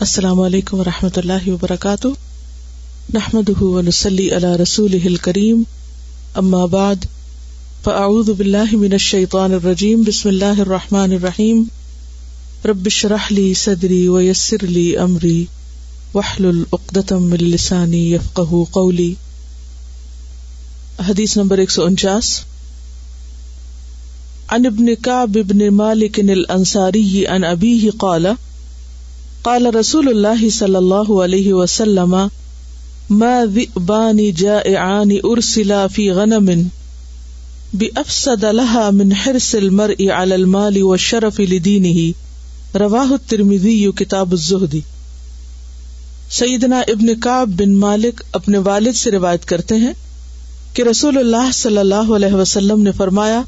السلام علیکم و رحمۃ اللہ وبرکاتہ۔ نحمد ونسلی علی رسول کریم اما بعد، فاعوذ باللہ من الشیطان الرجیم۔ بسم اللہ الرحمٰن الرحیم۔ ربش رحلی صدری ویسر لی امری۔ وحل العقدم السانی یفق قولی۔ حدیث نمبر ایک سو انچاس۔ ان ابن کعب ابن مالک الانصاری ان ابی قال قال رسول اللہ صلی اللہ علیہ وسلم، ما ذئبان جائعان ارسلا في غنم بافسد لها من حرص المرء على المال والشرف لدينه رواه الترمذي كتاب الزهد سیدنا ابن کعب بن مالک اپنے والد سے روایت کرتے ہیں کہ رسول اللہ صلی اللہ علیہ وسلم نے فرمایا،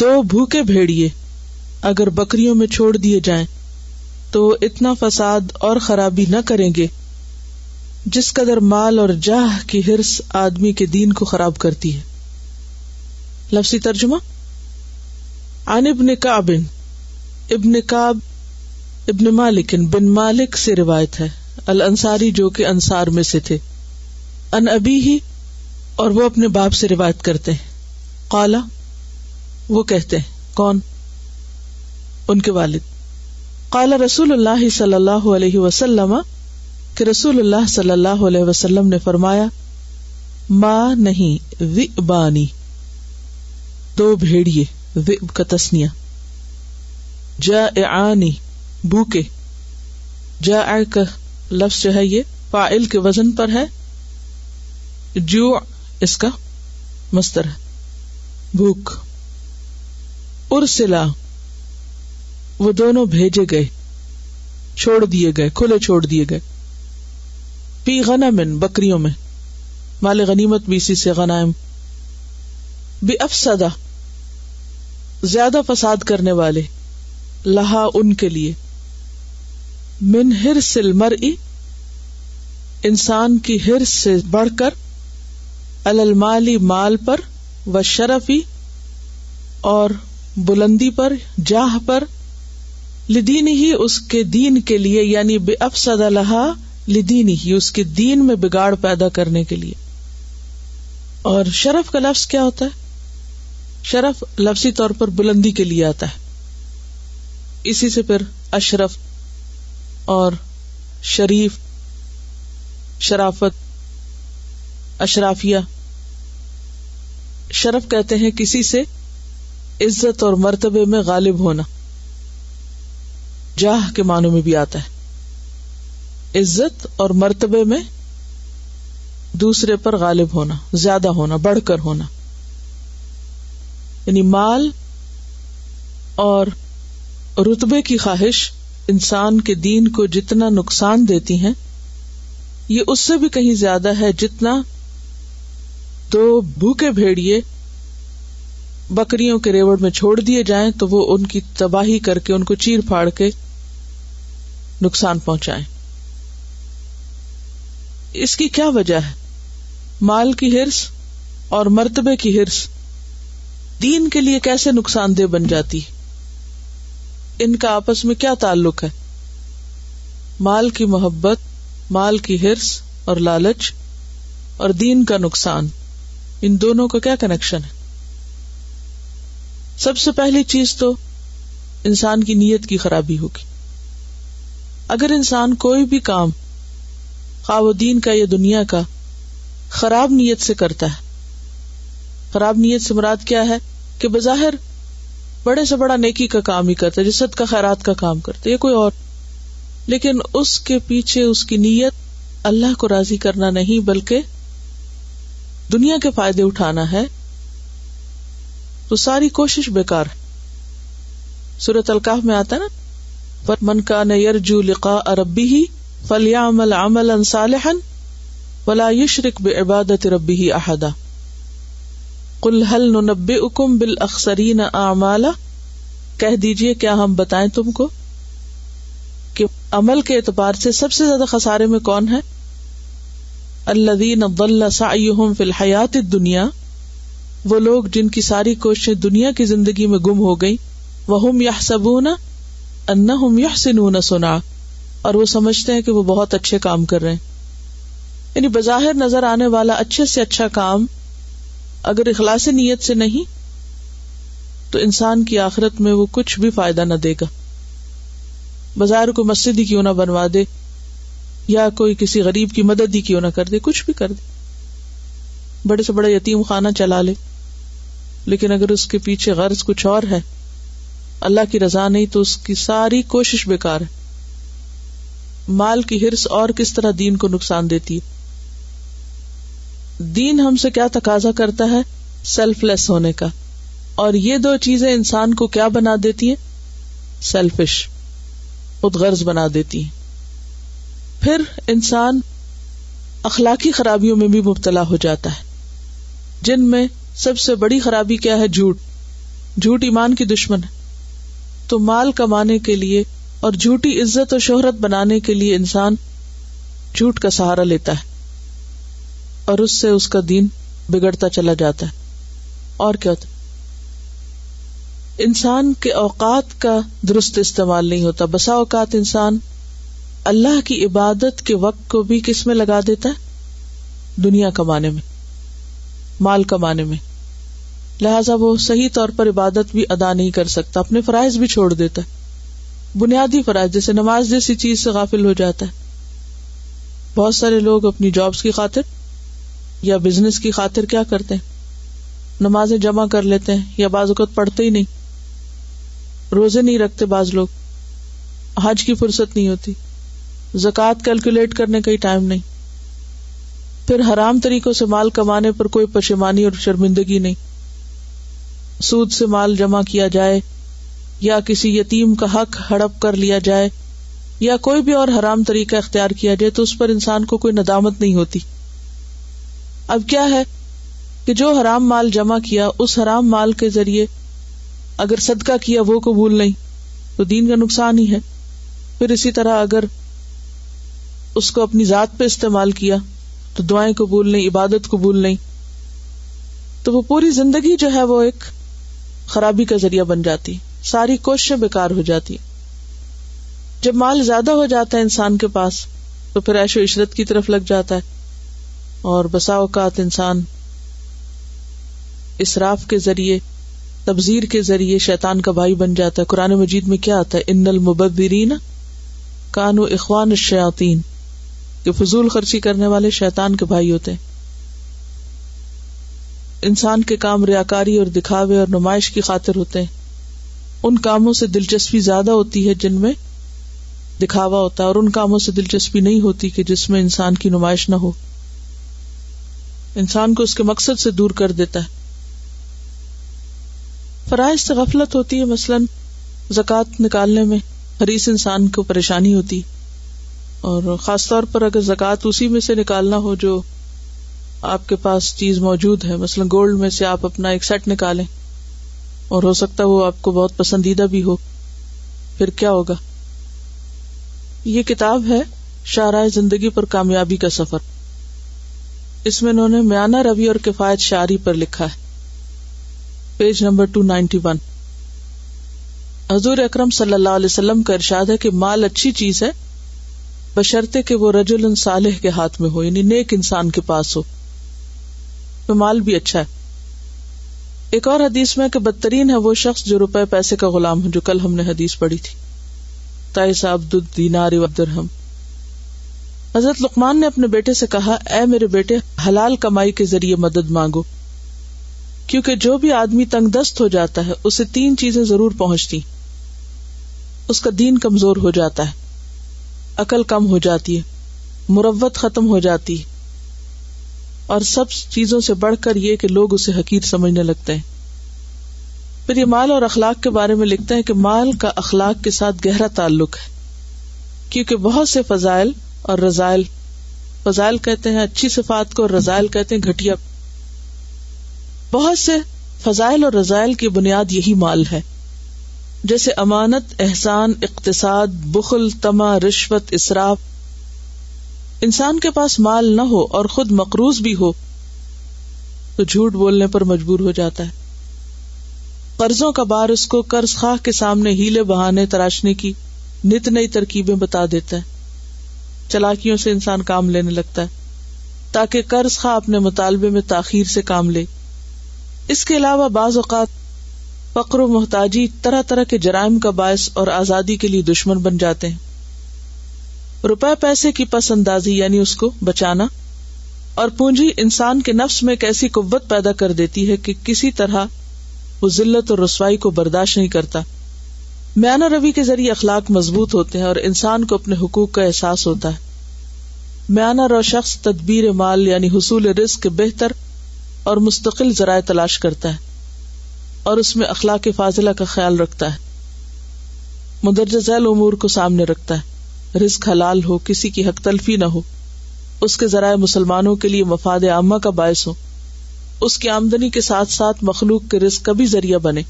دو بھوکے بھیڑیے، اگر بکریوں میں چھوڑ دیے جائیں تو اتنا فساد اور خرابی نہ کریں گے جس قدر مال اور جاہ کی ہرس آدمی کے دین کو خراب کرتی ہے۔ لفظی ترجمہ، عن ابن کعب ابن کعب ابن مالک، بن مالک سے روایت ہے، الانصاری جو کہ انصار میں سے تھے۔ ان ابی ہی اور وہ اپنے باپ سے روایت کرتے ہیں۔ قالا، وہ کہتے ہیں، کون؟ ان کے والد۔ قال رسول اللہ صلی اللہ علیہ وسلم کہ رسول اللہ صلی اللہ علیہ وسلم نے فرمایا ماں نہیں بانی دو بھیڑیے وب کا تسنیا جا آنی بوکے جا کا لفظ جو ہے یہ فائل کے وزن پر ہے۔ جو اس کا مستر ہے۔ بھوک۔ ارسلا۔ وہ دونوں بھیجے گئے، چھوڑ دیے گئے، کھلے چھوڑ دیے گئے۔ پی غنا من بکریوں میں۔ مال غنیمت بھی اسی سے غنائم۔ بھی افسدا زیادہ فساد کرنے والے، لہا ان کے لیے۔ من ہر سل مر انسان کی ہر سے بڑھ کر المالی مال پر و شرفی اور بلندی پر، جاہ پر۔ لدین ہی اس کے دین کے لیے یعنی بے افسد الحا لدین ہی، اس کے دین میں بگاڑ پیدا کرنے کے لیے۔ اور شرف کا لفظ کیا ہوتا ہے؟ شرف لفظی طور پر بلندی کے لیے آتا ہے۔ اسی سے پھر اشرف اور شریف، شرافت، اشرافیہ۔ شرف کہتے ہیں کسی سے عزت اور مرتبے میں غالب ہونا۔ جاہ کے معنوں میں بھی آتا ہے۔ عزت اور مرتبے میں دوسرے پر غالب ہونا، زیادہ ہونا، بڑھ کر ہونا۔ یعنی مال اور رتبے کی خواہش انسان کے دین کو جتنا نقصان دیتی ہیں، یہ اس سے بھی کہیں زیادہ ہے جتنا دو بھوکے بھیڑیے بکریوں کے ریوڑ میں چھوڑ دیے جائیں تو وہ ان کی تباہی کر کے، ان کو چیر پھاڑ کے نقصان پہنچائے۔ اس کی کیا وجہ ہے؟ مال کی ہرس اور مرتبے کی ہرس۔ دین کے لیے کیسے نقصان دہ بن جاتی؟ ان کا آپس میں کیا تعلق ہے؟ مال کی محبت، مال کی ہرس اور لالچ اور دین کا نقصان۔ ان دونوں کا کیا کنیکشن ہے؟ سب سے پہلی چیز تو انسان کی نیت کی خرابی ہوگی۔ اگر انسان کوئی بھی کام خوابین کا یا دنیا کا خراب نیت سے کرتا ہے، خراب نیت سے مراد کیا ہے؟ کہ بظاہر بڑے سے بڑا نیکی کا کام ہی کرتا ہے جسد کا، خیرات کا کام کرتا ہے یا کوئی اور۔ لیکن اس کے پیچھے اس کی نیت اللہ کو راضی کرنا نہیں، بلکہ دنیا کے فائدے اٹھانا ہے۔ تو ساری کوشش بےکار سورت القاف میں آتا ہے نا من کا نیرجو لقا اربی ہی فلیا عمل عمل انصالحن ولا یشرک بے عبادت ربی ہی احدا کل حل نب اکم بال اخسرین اعمال کہہ دیجیے کیا ہم بتائیں تم کو کہ عمل کے اعتبار سے سب سے زیادہ خسارے میں کون ہے؟ الذین ضل سعیہم فی الحیات الدنیا وہ لوگ جن کی ساری کوششیں دنیا کی زندگی میں گم ہو گئی وہ یحسبون انہم یحسنون سنا، اور وہ سمجھتے ہیں کہ وہ بہت اچھے کام کر رہے ہیں۔ یعنی بظاہر نظر آنے والا اچھے سے اچھا کام اگر اخلاص نیت سے نہیں، تو انسان کی آخرت میں وہ کچھ بھی فائدہ نہ دے گا۔ بازار کو مسجد ہی کیوں نہ بنوا دے، یا کوئی کسی غریب کی مدد ہی کیوں نہ کر دے، کچھ بھی کر دے۔ بڑے سے بڑا یتیم خانہ چلا لے، لیکن اگر اس کے پیچھے غرض کچھ اور ہے اللہ کی رضا نہیں تو اس کی ساری کوشش بیکار ہے۔ مال کی ہرس اور کس طرح دین کو نقصان دیتی ہے۔ دین ہم سے کیا تقاضا کرتا ہے؟ سیلف لیس ہونے کا۔ اور یہ دو چیزیں انسان کو کیا بنا دیتی ہیں؟ سیلفش خود غرض بنا دیتی ہیں۔ پھر انسان اخلاقی خرابیوں میں بھی مبتلا ہو جاتا ہے۔ جن میں سب سے بڑی خرابی کیا ہے؟ جھوٹ۔ جھوٹ ایمان کی دشمن ہے۔ تو مال کمانے کے لیے اور جھوٹی عزت اور شہرت بنانے کے لیے انسان جھوٹ کا سہارا لیتا ہے اور اس سے اس کا دین بگڑتا چلا جاتا ہے۔ اور کیا ہوتا انسان کے اوقات کا درست استعمال نہیں ہوتا۔ بسا اوقات انسان اللہ کی عبادت کے وقت کو بھی کس میں لگا دیتا ہے؟ دنیا کمانے میں، مال کمانے میں۔ لہذا وہ صحیح طور پر عبادت بھی ادا نہیں کر سکتا، اپنے فرائض بھی چھوڑ دیتا ہے۔ بنیادی فرائض، جیسے نماز جیسی چیز سے غافل ہو جاتا ہے۔ بہت سارے لوگ اپنی جابس کی خاطر یا بزنس کی خاطر کیا کرتے ہیں؟ نمازیں جمع کر لیتے ہیں یا بعض اوقات پڑھتے ہی نہیں۔ روزے نہیں رکھتے بعض لوگ۔ حج کی فرصت نہیں ہوتی۔ زکوٰۃ کیلکولیٹ کرنے کا ہی ٹائم نہیں۔ پھر حرام طریقوں سے مال کمانے پر کوئی پشمانی اور شرمندگی نہیں۔ سود سے مال جمع کیا جائے، یا کسی یتیم کا حق ہڑپ کر لیا جائے، یا کوئی بھی اور حرام طریقہ اختیار کیا جائے تو اس پر انسان کو کوئی ندامت نہیں ہوتی۔ اب کیا ہے کہ جو حرام مال جمع کیا، اس حرام مال کے ذریعے اگر صدقہ کیا وہ قبول نہیں، تو دین کا نقصان ہی ہے۔ پھر اسی طرح اگر اس کو اپنی ذات پہ استعمال کیا، تو دعائیں قبول نہیں، عبادت قبول نہیں، تو وہ پوری زندگی جو ہے وہ ایک خرابی کا ذریعہ بن جاتی، ساری کوششیں بےکار ہو جاتی۔ جب مال زیادہ ہو جاتا ہے انسان کے پاس، تو پھر ایش و عشرت کی طرف لگ جاتا ہے۔ اور بسا اوقات انسان اسراف کے ذریعے تبزیر کے ذریعے شیطان کا بھائی بن جاتا ہے۔ قرآن مجید میں کیا آتا ہے؟ ان المبرین کانو اخوان الشیاطین، کہ فضول خرچی کرنے والے شیطان کے بھائی ہوتے ہیں۔ انسان کے کام ریاکاری اور دکھاوے اور نمائش کی خاطر ہوتے ہیں۔ ان کاموں سے دلچسپی زیادہ ہوتی ہے جن میں دکھاوا ہوتا ہے اور ان کاموں سے دلچسپی نہیں ہوتی کہ جس میں انسان کی نمائش نہ ہو۔ انسان کو اس کے مقصد سے دور کر دیتا ہے۔ فرائض سے غفلت ہوتی ہے، مثلاً زکوٰۃ نکالنے میں حریص انسان کو پریشانی ہوتی اور خاص طور پر اگر زکوٰۃ اسی میں سے نکالنا ہو جو آپ کے پاس چیز موجود ہے۔ مثلاً گولڈ میں سے آپ اپنا ایک سیٹ نکالیں اور ہو سکتا ہے وہ آپ کو بہت پسندیدہ بھی ہو۔ پھر کیا ہوگا؟ یہ کتاب ہے شاہراہ زندگی پر کامیابی کا سفر۔ اس میں انہوں نے میانہ روی اور کفایت شاعری پر لکھا ہے۔ Page number two ninety one حضور اکرم صلی اللہ علیہ وسلم کا ارشاد ہے کہ مال اچھی چیز ہے بشرطے کہ وہ رجول صالح کے ہاتھ میں ہو یعنی نیک انسان کے پاس ہو۔ تو مال بھی اچھا ہے۔ ایک اور حدیث میں کہ بدترین ہے وہ شخص جو روپے پیسے کا غلام ہو جو کل ہم نے حدیث پڑھی تھی۔ تائس عبد الدینار حضرت لقمان نے اپنے بیٹے سے کہا، اے میرے بیٹے، حلال کمائی کے ذریعے مدد مانگو۔ کیونکہ جو بھی آدمی تنگ دست ہو جاتا ہے، اسے تین چیزیں ضرور پہنچتی۔ اس کا دین کمزور ہو جاتا ہے۔ عقل کم ہو جاتی ہے۔ مروت ختم ہو جاتی ہے۔ اور سب چیزوں سے بڑھ کر یہ کہ لوگ اسے حقیر سمجھنے لگتے ہیں۔ پھر یہ مال اور اخلاق کے بارے میں لکھتے ہیں کہ مال کا اخلاق کے ساتھ گہرا تعلق ہے۔ کیونکہ بہت سے فضائل اور رزائل فضائل کہتے ہیں، اچھی صفات کو اور رزائل کہتے ہیں گٹیا بہت سے فضائل اور رزائل کی بنیاد یہی مال ہے۔ جیسے امانت، احسان، اقتصاد، بخل تما رشوت اصراف انسان کے پاس مال نہ ہو اور خود مقروض بھی ہو، تو جھوٹ بولنے پر مجبور ہو جاتا ہے۔ قرضوں کا بار اس کو قرض خواہ کے سامنے ہیلے بہانے تراشنے کی نت نئی ترکیبیں بتا دیتا ہے۔ چلاکیوں سے انسان کام لینے لگتا ہے، تاکہ قرض خواہ اپنے مطالبے میں تاخیر سے کام لے۔ اس کے علاوہ بعض اوقات فقر و محتاجی طرح طرح کے جرائم کا باعث اور آزادی کے لیے دشمن بن جاتے ہیں۔ روپے پیسے کی پس اندازی یعنی اس کو بچانا اور پونجی انسان کے نفس میں ایک ایسی قوت پیدا کر دیتی ہے کہ کسی طرح وہ ذلت اور رسوائی کو برداشت نہیں کرتا۔ میانہ روی کے ذریعے اخلاق مضبوط ہوتے ہیں اور انسان کو اپنے حقوق کا احساس ہوتا ہے۔ میانہ رو شخص تدبیر مال یعنی حصول رزق کے بہتر اور مستقل ذرائع تلاش کرتا ہے اور اس میں اخلاق فاضلہ کا خیال رکھتا ہے۔ مدرجہ ذیل امور کو سامنے رکھتا ہے۔ رزق حلال ہو، کسی کی حق تلفی نہ ہو۔ اس کے ذرائع مسلمانوں کے لیے مفاد عامہ کا باعث ہو اس کی آمدنی کے ساتھ ساتھ مخلوق کے رزق کا بھی ذریعہ بنے۔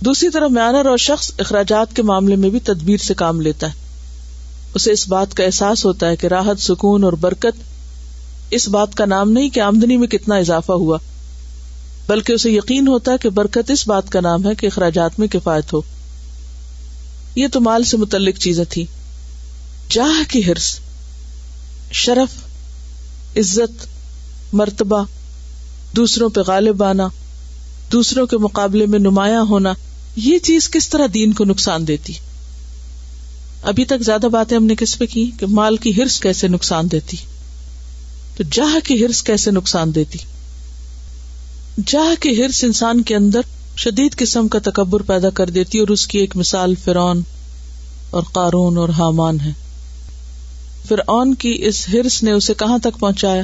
دوسری طرف میانر اور شخص اخراجات کے معاملے میں بھی تدبیر سے کام لیتا ہے۔ اسے اس بات کا احساس ہوتا ہے کہ راحت، سکون اور برکت اس بات کا نام نہیں کہ آمدنی میں کتنا اضافہ ہوا۔ بلکہ اسے یقین ہوتا ہے کہ برکت اس بات کا نام ہے کہ اخراجات میں کفایت ہو۔ یہ تو مال سے متعلق چیزیں تھی جاہ کی ہرس شرف، عزت، مرتبہ، دوسروں پہ غالب آنا، دوسروں کے مقابلے میں نمایاں ہونا، یہ چیز کس طرح دین کو نقصان دیتی؟ ابھی تک زیادہ باتیں ہم نے کس پہ کی؟ کہ مال کی ہرس کیسے نقصان دیتی؟ تو جاہ کی ہرس کیسے نقصان دیتی؟ جاہ کی ہرس انسان کے اندر شدید قسم کا تکبر پیدا کر دیتی اور اس کی ایک مثال فرون اور قارون اور حامان ہے۔ فرعون کی اس ہرس نے اسے کہاں تک پہنچایا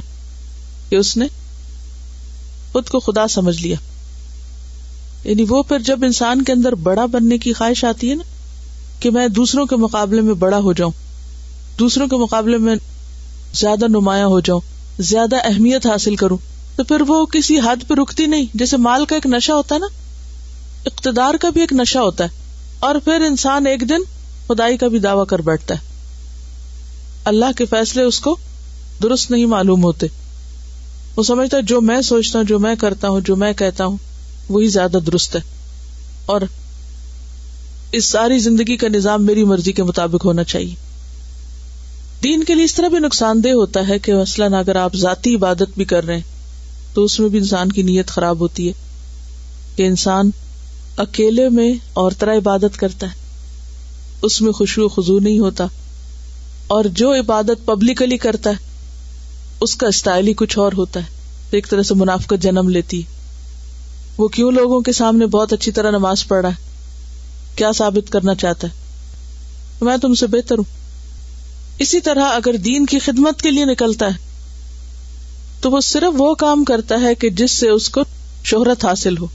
کہ اس نے خود کو خدا سمجھ لیا؟ یعنی وہ پھر جب انسان کے اندر بڑا بننے کی خواہش آتی ہے نا کہ میں دوسروں کے مقابلے میں بڑا ہو جاؤں، دوسروں کے مقابلے میں زیادہ نمایاں ہو جاؤں، زیادہ اہمیت حاصل کروں، تو پھر وہ کسی حد پہ رکتی نہیں۔ جیسے مال کا ایک نشہ ہوتا ہے نا، اقتدار کا بھی ایک نشہ ہوتا ہے، اور پھر انسان ایک دن خدائی کا بھی دعوی کر بیٹھتا ہے۔ اللہ کے فیصلے اس کو درست نہیں معلوم ہوتے۔ وہ سمجھتا ہے جو میں سوچتا ہوں، جو میں کرتا ہوں، جو میں کہتا ہوں، وہی زیادہ درست ہے۔ اور اس ساری زندگی کا نظام میری مرضی کے مطابق ہونا چاہیے۔ دین کے لیے اس طرح بھی نقصان دہ ہوتا ہے کہ مثلاً اگر آپ ذاتی عبادت بھی کر رہے ہیں، تو اس میں بھی انسان کی نیت خراب ہوتی ہے۔ کہ انسان اکیلے میں اور طرح عبادت کرتا ہے۔ اس میں خوشبو خزو نہیں ہوتا۔ اور جو عبادت پبلکلی کرتا ہے، اس کا اسٹائل ہی کچھ اور ہوتا ہے۔ ایک طرح سے منافقت جنم لیتی۔ وہ کیوں لوگوں کے سامنے بہت اچھی طرح نماز پڑھ رہا ہے؟ کیا ثابت کرنا چاہتا ہے؟ میں تم سے بہتر ہوں۔ اسی طرح اگر دین کی خدمت کے لیے نکلتا ہے، تو وہ صرف وہ کام کرتا ہے کہ جس سے اس کو شہرت حاصل ہو۔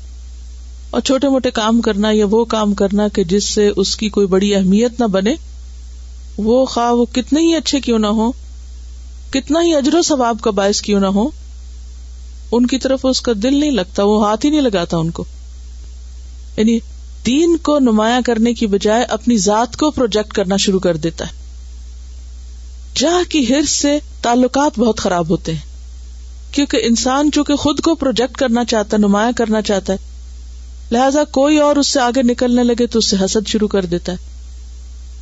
اور چھوٹے موٹے کام کرنا یا وہ کام کرنا کہ جس سے اس کی کوئی بڑی اہمیت نہ بنے وہ خواہ وہ کتنے ہی اچھے کیوں نہ ہو کتنا ہی اجر و ثواب کا باعث کیوں نہ ہو ان کی طرف اس کا دل نہیں لگتا، وہ ہاتھ ہی نہیں لگاتا ان کو۔ یعنی دین کو نمایاں کرنے کی بجائے اپنی ذات کو پروجیکٹ کرنا شروع کر دیتا ہے۔ جہاں کی ہرس سے تعلقات بہت خراب ہوتے ہیں، کیونکہ انسان چونکہ خود کو پروجیکٹ کرنا چاہتا ہے نمایاں کرنا چاہتا ہے، لہذا کوئی اور اس سے آگے نکلنے لگے تو اس سے حسد شروع کر دیتا ہے۔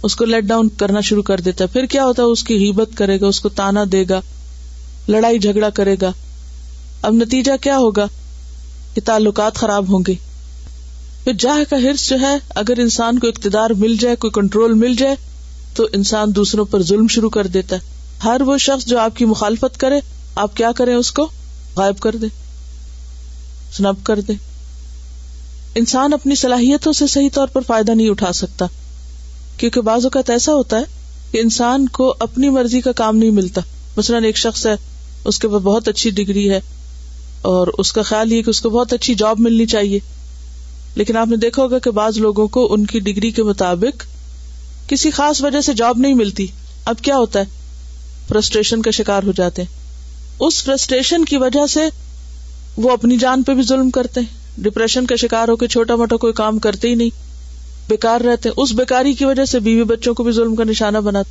اس کو لیٹ ڈاؤن کرنا شروع کر دیتا ہے۔ پھر کیا ہوتا ہے؟ اس کی ہیبت کرے گا، اس کو تانا دے گا، لڑائی جھگڑا کرے گا۔ اب نتیجہ کیا ہوگا؟ کہ تعلقات خراب ہوں گے۔ پھر جاہ کا ہرس جو ہے، اگر انسان کو اقتدار مل جائے، کوئی کنٹرول مل جائے، تو انسان دوسروں پر ظلم شروع کر دیتا ہے۔ ہر وہ شخص جو آپ کی مخالفت کرے، آپ کیا کریں اس کو؟ غائب کر دے سنب کر دے انسان اپنی صلاحیتوں سے صحیح طور پر فائدہ نہیں اٹھا سکتا۔ کیونکہ بعض اوقات ایسا ہوتا ہے کہ انسان کو اپنی مرضی کا کام نہیں ملتا۔ مثلاً ایک شخص ہے، اس کے پاس بہت اچھی ڈگری ہے اور اس کا خیال یہ کہ اس کو بہت اچھی جاب ملنی چاہیے۔ لیکن آپ نے دیکھا ہوگا کہ بعض لوگوں کو ان کی ڈگری کے مطابق کسی خاص وجہ سے جاب نہیں ملتی۔ اب کیا ہوتا ہے؟ فرسٹریشن کا شکار ہو جاتے ہیں۔ اس فرسٹریشن کی وجہ سے وہ اپنی جان پہ بھی ظلم کرتے ہیں۔ ڈپریشن کا شکار ہو کے چھوٹا موٹا کوئی کام کرتے ہی نہیں۔ بیکار رہتے ہیں۔ اس بیکاری کی وجہ سے بیوی بچوں کو بھی ظلم کا نشانہ بناتے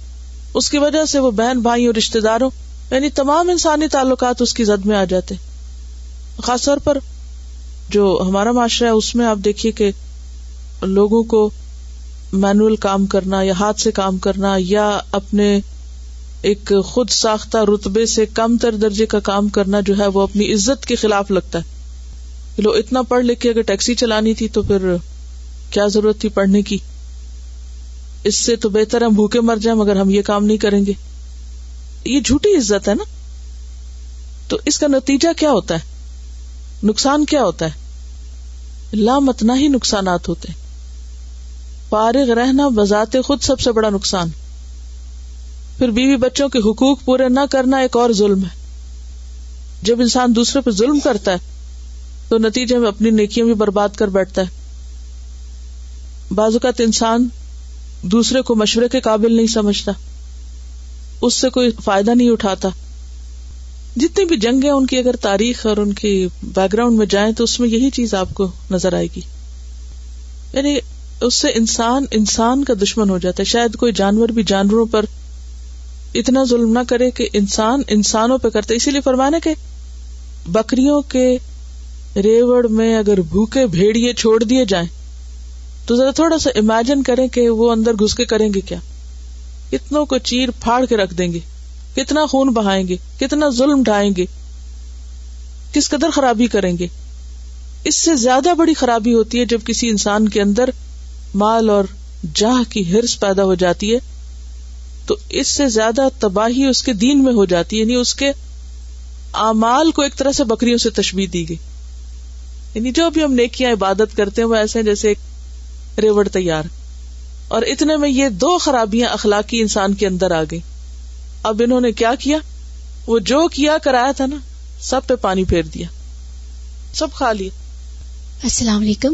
اس کی وجہ سے وہ بہن بھائی اور رشتے داروں یعنی تمام انسانی تعلقات اس کی زد میں آ جاتے۔ خاص طور پر جو ہمارا معاشرہ ہے، اس میں آپ دیکھیے کہ لوگوں کو مینوئل کام کرنا یا ہاتھ سے کام کرنا یا اپنے ایک خود ساختہ رتبے سے کم تر درجے کا کام کرنا جو ہے، وہ اپنی عزت کے خلاف لگتا ہے۔ لو، اتنا پڑھ لکھ کے اگر ٹیکسی چلانی تھی تو پھر کیا ضرورت تھی پڑھنے کی؟ اس سے تو بہتر ہم بھوکے مر جائیں مگر ہم یہ کام نہیں کریں گے۔ یہ جھوٹی عزت ہے نا؟ تو اس کا نتیجہ کیا ہوتا ہے؟ نقصان کیا ہوتا ہے؟ لامتنا ہی نقصانات ہوتے۔ ہیں فارغ رہنا بذات خود سب سے بڑا نقصان۔ پھر بیوی بچوں کے حقوق پورے نہ کرنا ایک اور ظلم ہے۔ جب انسان دوسرے پہ ظلم کرتا ہے، تو نتیجے میں اپنی نیکیاں بھی برباد کر بیٹھتا ہے۔ بعض اوقات انسان دوسرے کو مشورے کے قابل نہیں سمجھتا، اس سے کوئی فائدہ نہیں اٹھاتا۔ جتنی بھی جنگ ان کی اگر تاریخ اور ان کی بیک گراؤنڈ میں جائیں، تو اس میں یہی چیز آپ کو نظر آئے گی۔ یعنی اس سے انسان انسان کا دشمن ہو جاتا ہے۔ شاید کوئی جانور بھی جانوروں پر اتنا ظلم نہ کرے کہ انسان انسانوں پہ کرتے۔ اسی لیے فرمانا کہ بکریوں کے ریوڑ میں اگر بھوکے بھیڑیے چھوڑ دیے جائیں تو ذرا تھوڑا سا امیجن کریں کہ وہ اندر گھس کے کریں گے کیا؟ کتنوں کو چیر پھاڑ کے رکھ دیں گے، کتنا خون بہائیں گے، کتنا ظلم ڈھائیں گے، کس قدر خرابی کریں گے؟ اس سے زیادہ بڑی خرابی ہوتی ہے جب کسی انسان کے اندر مال اور جاہ کی ہرس پیدا ہو جاتی ہے، تو اس سے زیادہ تباہی اس کے دین میں ہو جاتی ہے یعنی اس کے امال کو ایک طرح سے بکریوں سے تشبیح دی گئی۔ یعنی جو بھی ہم نیکیاں عبادت کرتے ہیں، وہ ایسے جیسے ایک ریوڑ تیار۔ اور اتنے میں یہ دو خرابیاں اخلاقی انسان کے اندر آ گئی اب انہوں نے کیا کیا؟ وہ جو کیا کرایا تھا نا، سب پہ پانی پھیر دیا۔ سب کھا لیا۔ السلام علیکم۔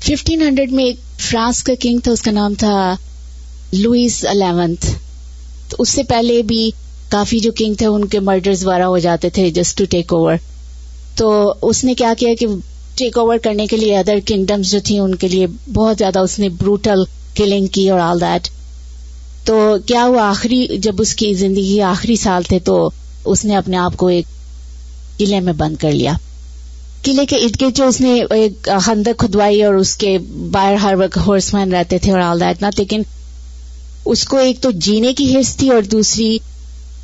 ففٹین ہنڈریڈ میں ایک فرانس کا کنگ تھا، اس کا نام تھا لوئس الیونتھ۔ تو اس سے پہلے بھی کافی جو کنگ تھے، ان کے مرڈرز وغیرہ ہو جاتے تھے، جسٹ ٹو ٹیک اوور۔ تو اس نے کیا کیا کہ ٹیک اوور کرنے کے لیے ادر کنگڈمز جو تھی ان کے لیے بہت زیادہ اس نے بروٹل کلنگ کی اور آل دیٹ تو کیا وہ آخری جب اس کی زندگی آخری سال تھے تو اس نے اپنے آپ کو ایک قلعے میں بند کر لیا. قلعے کے ارد گرد جو اس نے ایک خندق کھدوائی اور اس کے باہر ہر وقت ہارس مین رہتے تھے اور آل دیٹ نا، لیکن اس کو ایک تو جینے کی حص تھی اور دوسری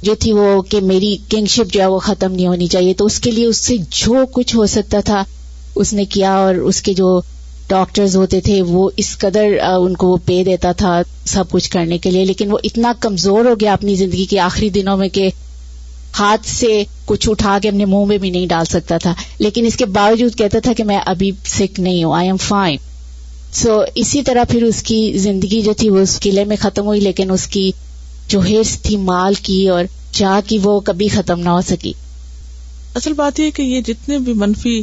جو تھی وہ کہ میری کنگ شپ جو ہے وہ ختم نہیں ہونی چاہیے، تو اس کے لیے اس سے جو کچھ ہو سکتا تھا اس نے کیا اور اس کے جو ڈاکٹرز ہوتے تھے، وہ اس قدر ان کو وہ پے دیتا تھا سب کچھ کرنے کے لیے، لیکن وہ اتنا کمزور ہو گیا اپنی زندگی کے آخری دنوں میں کہ ہاتھ سے کچھ اٹھا کے اپنے منہ میں بھی نہیں ڈال سکتا تھا۔ لیکن اس کے باوجود کہتا تھا کہ میں ابھی سکھ نہیں ہوں آئی ایم فائن سو اسی طرح پھر اس کی زندگی جو تھی وہ اس قلعے میں ختم ہوئی، لیکن اس کی جو حص تھی، مال کی اور چاہ کی، وہ کبھی ختم نہ ہو سکی۔ اصل بات یہ کہ یہ جتنے بھی منفی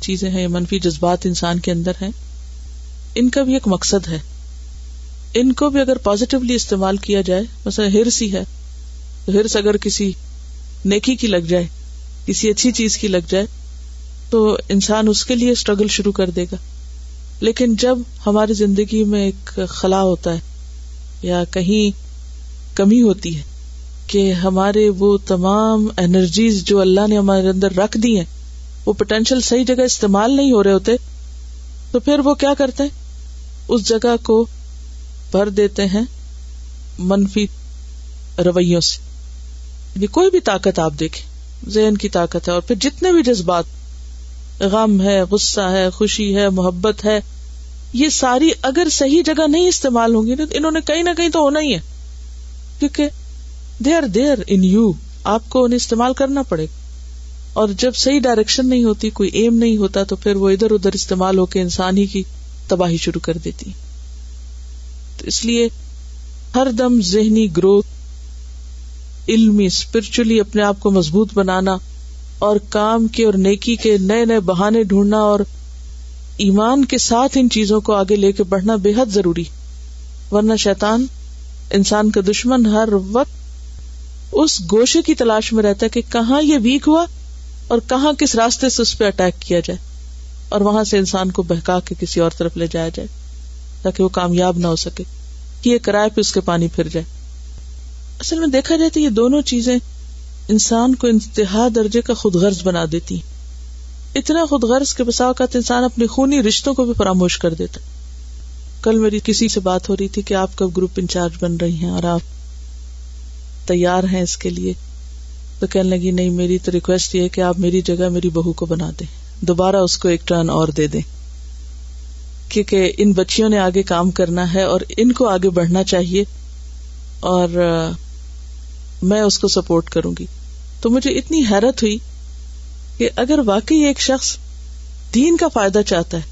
چیزیں ہیں منفی جذبات انسان کے اندر ہیں، ان کا بھی ایک مقصد ہے۔ ان کو بھی اگر پازیٹیولی استعمال کیا جائے، مثلا ہرس ہی ہے، تو ہرس اگر کسی نیکی کی لگ جائے، کسی اچھی چیز کی لگ جائے، تو انسان اس کے لیے اسٹرگل شروع کر دے گا۔ لیکن جب ہماری زندگی میں ایک خلا ہوتا ہے یا کہیں کمی ہوتی ہے کہ ہمارے وہ تمام انرجیز جو اللہ نے ہمارے اندر رکھ دی ہیں وہ پوٹینشیل صحیح جگہ استعمال نہیں ہو رہے ہوتے، تو پھر وہ کیا کرتے؟ ہیں اس جگہ کو بھر دیتے ہیں منفی رویوں سے۔ یعنی کوئی بھی طاقت آپ دیکھیں، ذہن کی طاقت ہے، اور پھر جتنے بھی جذبات، غم ہے، غصہ ہے، خوشی ہے، محبت ہے، یہ ساری اگر صحیح جگہ نہیں استعمال ہوں گی تو انہوں نے کہیں نہ کہیں تو ہونا ہی ہے۔ کیونکہ دیر دیر ان یو، آپ کو انہیں استعمال کرنا پڑے گا۔ اور جب صحیح ڈائریکشن نہیں ہوتی، کوئی ایم نہیں ہوتا، تو پھر وہ ادھر ادھر استعمال ہو کے انسان ہی کی تباہی شروع کر دیتی۔ تو اس لیے ہر دم ذہنی گروتھ، علمی اسپرچلی اپنے آپ کو مضبوط بنانا اور کام کے اور نیکی کے نئے نئے بہانے ڈھونڈنا اور ایمان کے ساتھ ان چیزوں کو آگے لے کے بڑھنا بے حد ضروری۔ ورنہ شیطان، انسان کا دشمن ہر وقت اس گوشے کی تلاش میں رہتا ہے کہ کہاں یہ ویک ہوا؟ اور کہاں کس راستے سے اس پہ اٹیک کیا جائے اور وہاں سے انسان کو بہکا کے کسی اور طرف لے جایا جائے تاکہ وہ کامیاب نہ ہو سکے کہ یہ کرائے پہ اس کے پانی پھر جائے۔ اصل میں دیکھا جائے تو یہ دونوں چیزیں انسان کو انتہا درجے کا خود غرض بنا دیتی اتنا خود غرض کے بسا اوقات انسان اپنے خونی رشتوں کو بھی فراموش کر دیتا کل میری کسی سے بات ہو رہی تھی کہ آپ کب گروپ انچارج بن رہی ہیں اور آپ تیار ہیں اس کے لیے۔ تو کہنے لگی، نہیں، میری تو ریکویسٹ یہ کہ آپ میری جگہ میری بہو کو بنا دیں۔ دوبارہ اس کو ایک ٹرن اور دے دیں۔ کیونکہ ان بچیوں نے آگے کام کرنا ہے اور ان کو آگے بڑھنا چاہیے اور میں اس کو سپورٹ کروں گی۔ تو مجھے اتنی حیرت ہوئی کہ اگر واقعی ایک شخص دین کا فائدہ چاہتا ہے،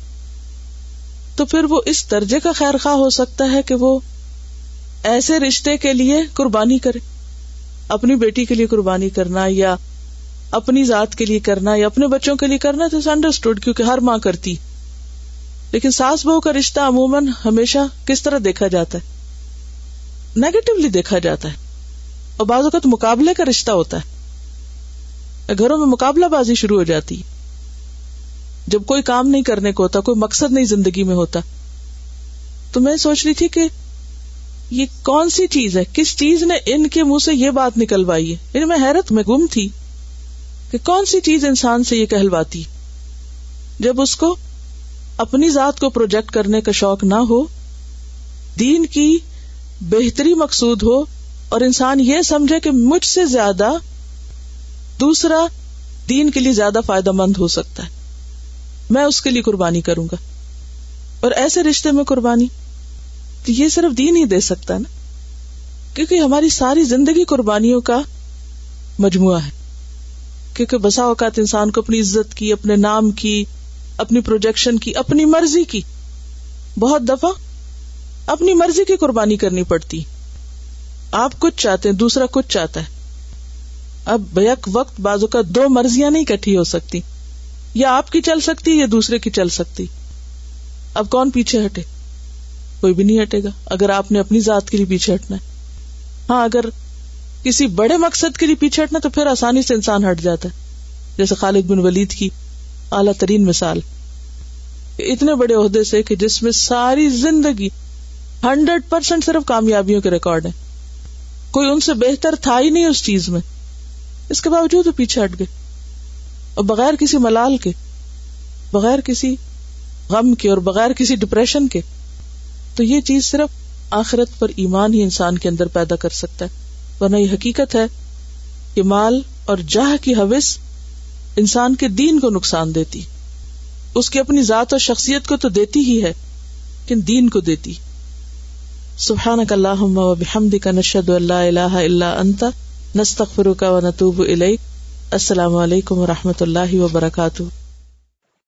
تو پھر وہ اس درجے کا خیر خواہ ہو سکتا ہے کہ وہ ایسے رشتے کے لیے قربانی کرے۔ اپنی بیٹی کے لیے قربانی کرنا یا اپنی ذات کے لیے کرنا یا اپنے بچوں کے لیے کرنا، تو انڈرسٹوڈ کیونکہ ہر ماں کرتی۔ لیکن ساس بہو کا رشتہ عموماً ہمیشہ کس طرح دیکھا جاتا ہے؟ نیگیٹولی دیکھا جاتا ہے۔ اور بعض اوقات مقابلے کا رشتہ ہوتا ہے۔ گھروں میں مقابلہ بازی شروع ہو جاتی۔ جب کوئی کام نہیں کرنے کو ہوتا، کوئی مقصد نہیں زندگی میں ہوتا۔ تو میں سوچ رہی تھی کہ یہ کون سی چیز ہے؟ کس چیز نے ان کے منہ سے یہ بات نکلوائی ہے؟ یعنی میں حیرت میں گم تھی کہ کون سی چیز انسان سے یہ کہلواتی؟ جب اس کو اپنی ذات کو پروجیکٹ کرنے کا شوق نہ ہو، دین کی بہتری مقصود ہو، اور انسان یہ سمجھے کہ مجھ سے زیادہ دوسرا دین کے لیے زیادہ فائدہ مند ہو سکتا ہے، میں اس کے لیے قربانی کروں گا، اور ایسے رشتے میں قربانی تو یہ صرف دین ہی دے سکتا نا؟ کیونکہ ہماری ساری زندگی قربانیوں کا مجموعہ ہے۔ کیونکہ بسا اوقات انسان کو اپنی عزت کی، اپنے نام کی، اپنی پروجیکشن کی، اپنی مرضی کی۔ بہت دفعہ اپنی مرضی کی قربانی کرنی پڑتی۔ آپ کچھ چاہتے ہیں، دوسرا کچھ چاہتا ہے۔ اب بیک وقت بازو کا دو مرضیاں نہیں کٹھی ہو سکتی۔ یا آپ کی چل سکتی یا دوسرے کی چل سکتی۔ اب کون پیچھے ہٹے؟ کوئی بھی نہیں ہٹے گا۔ اگر آپ نے اپنی ذات کے لیے پیچھے ہٹنا ہے۔ ہاں اگر کسی بڑے مقصد کے لیے پیچھے ہٹنا تو پھر آسانی سے انسان ہٹ جاتا ہے۔ جیسے خالد بن ولید کی اعلیٰ ترین مثال۔ اتنے بڑے عہدے سے کہ جس میں ساری زندگی ہنڈریڈ پرسینٹ صرف کامیابیوں کے ریکارڈ ہیں۔ کوئی ان سے بہتر تھا ہی نہیں اس چیز میں۔ اس کے باوجود وہ پیچھے ہٹ گئے۔ اور بغیر کسی ملال کے، بغیر کسی غم کے اور بغیر کسی ڈپریشن کے تو یہ چیز صرف آخرت پر ایمان ہی انسان کے اندر پیدا کر سکتا ہے۔ ورنہ یہ حقیقت ہے کہ مال اور جاہ کی حوث انسان کے دین کو نقصان دیتی۔ اس کی اپنی ذات اور شخصیت کو تو دیتی ہی ہے، لیکن دین کو دیتی۔ سبحان اللہ و بحمد کا نشد اللہ اللہ اللہ انت نستخر کا و نتوب السلام علیکم و رحمۃ اللہ وبرکاتہ۔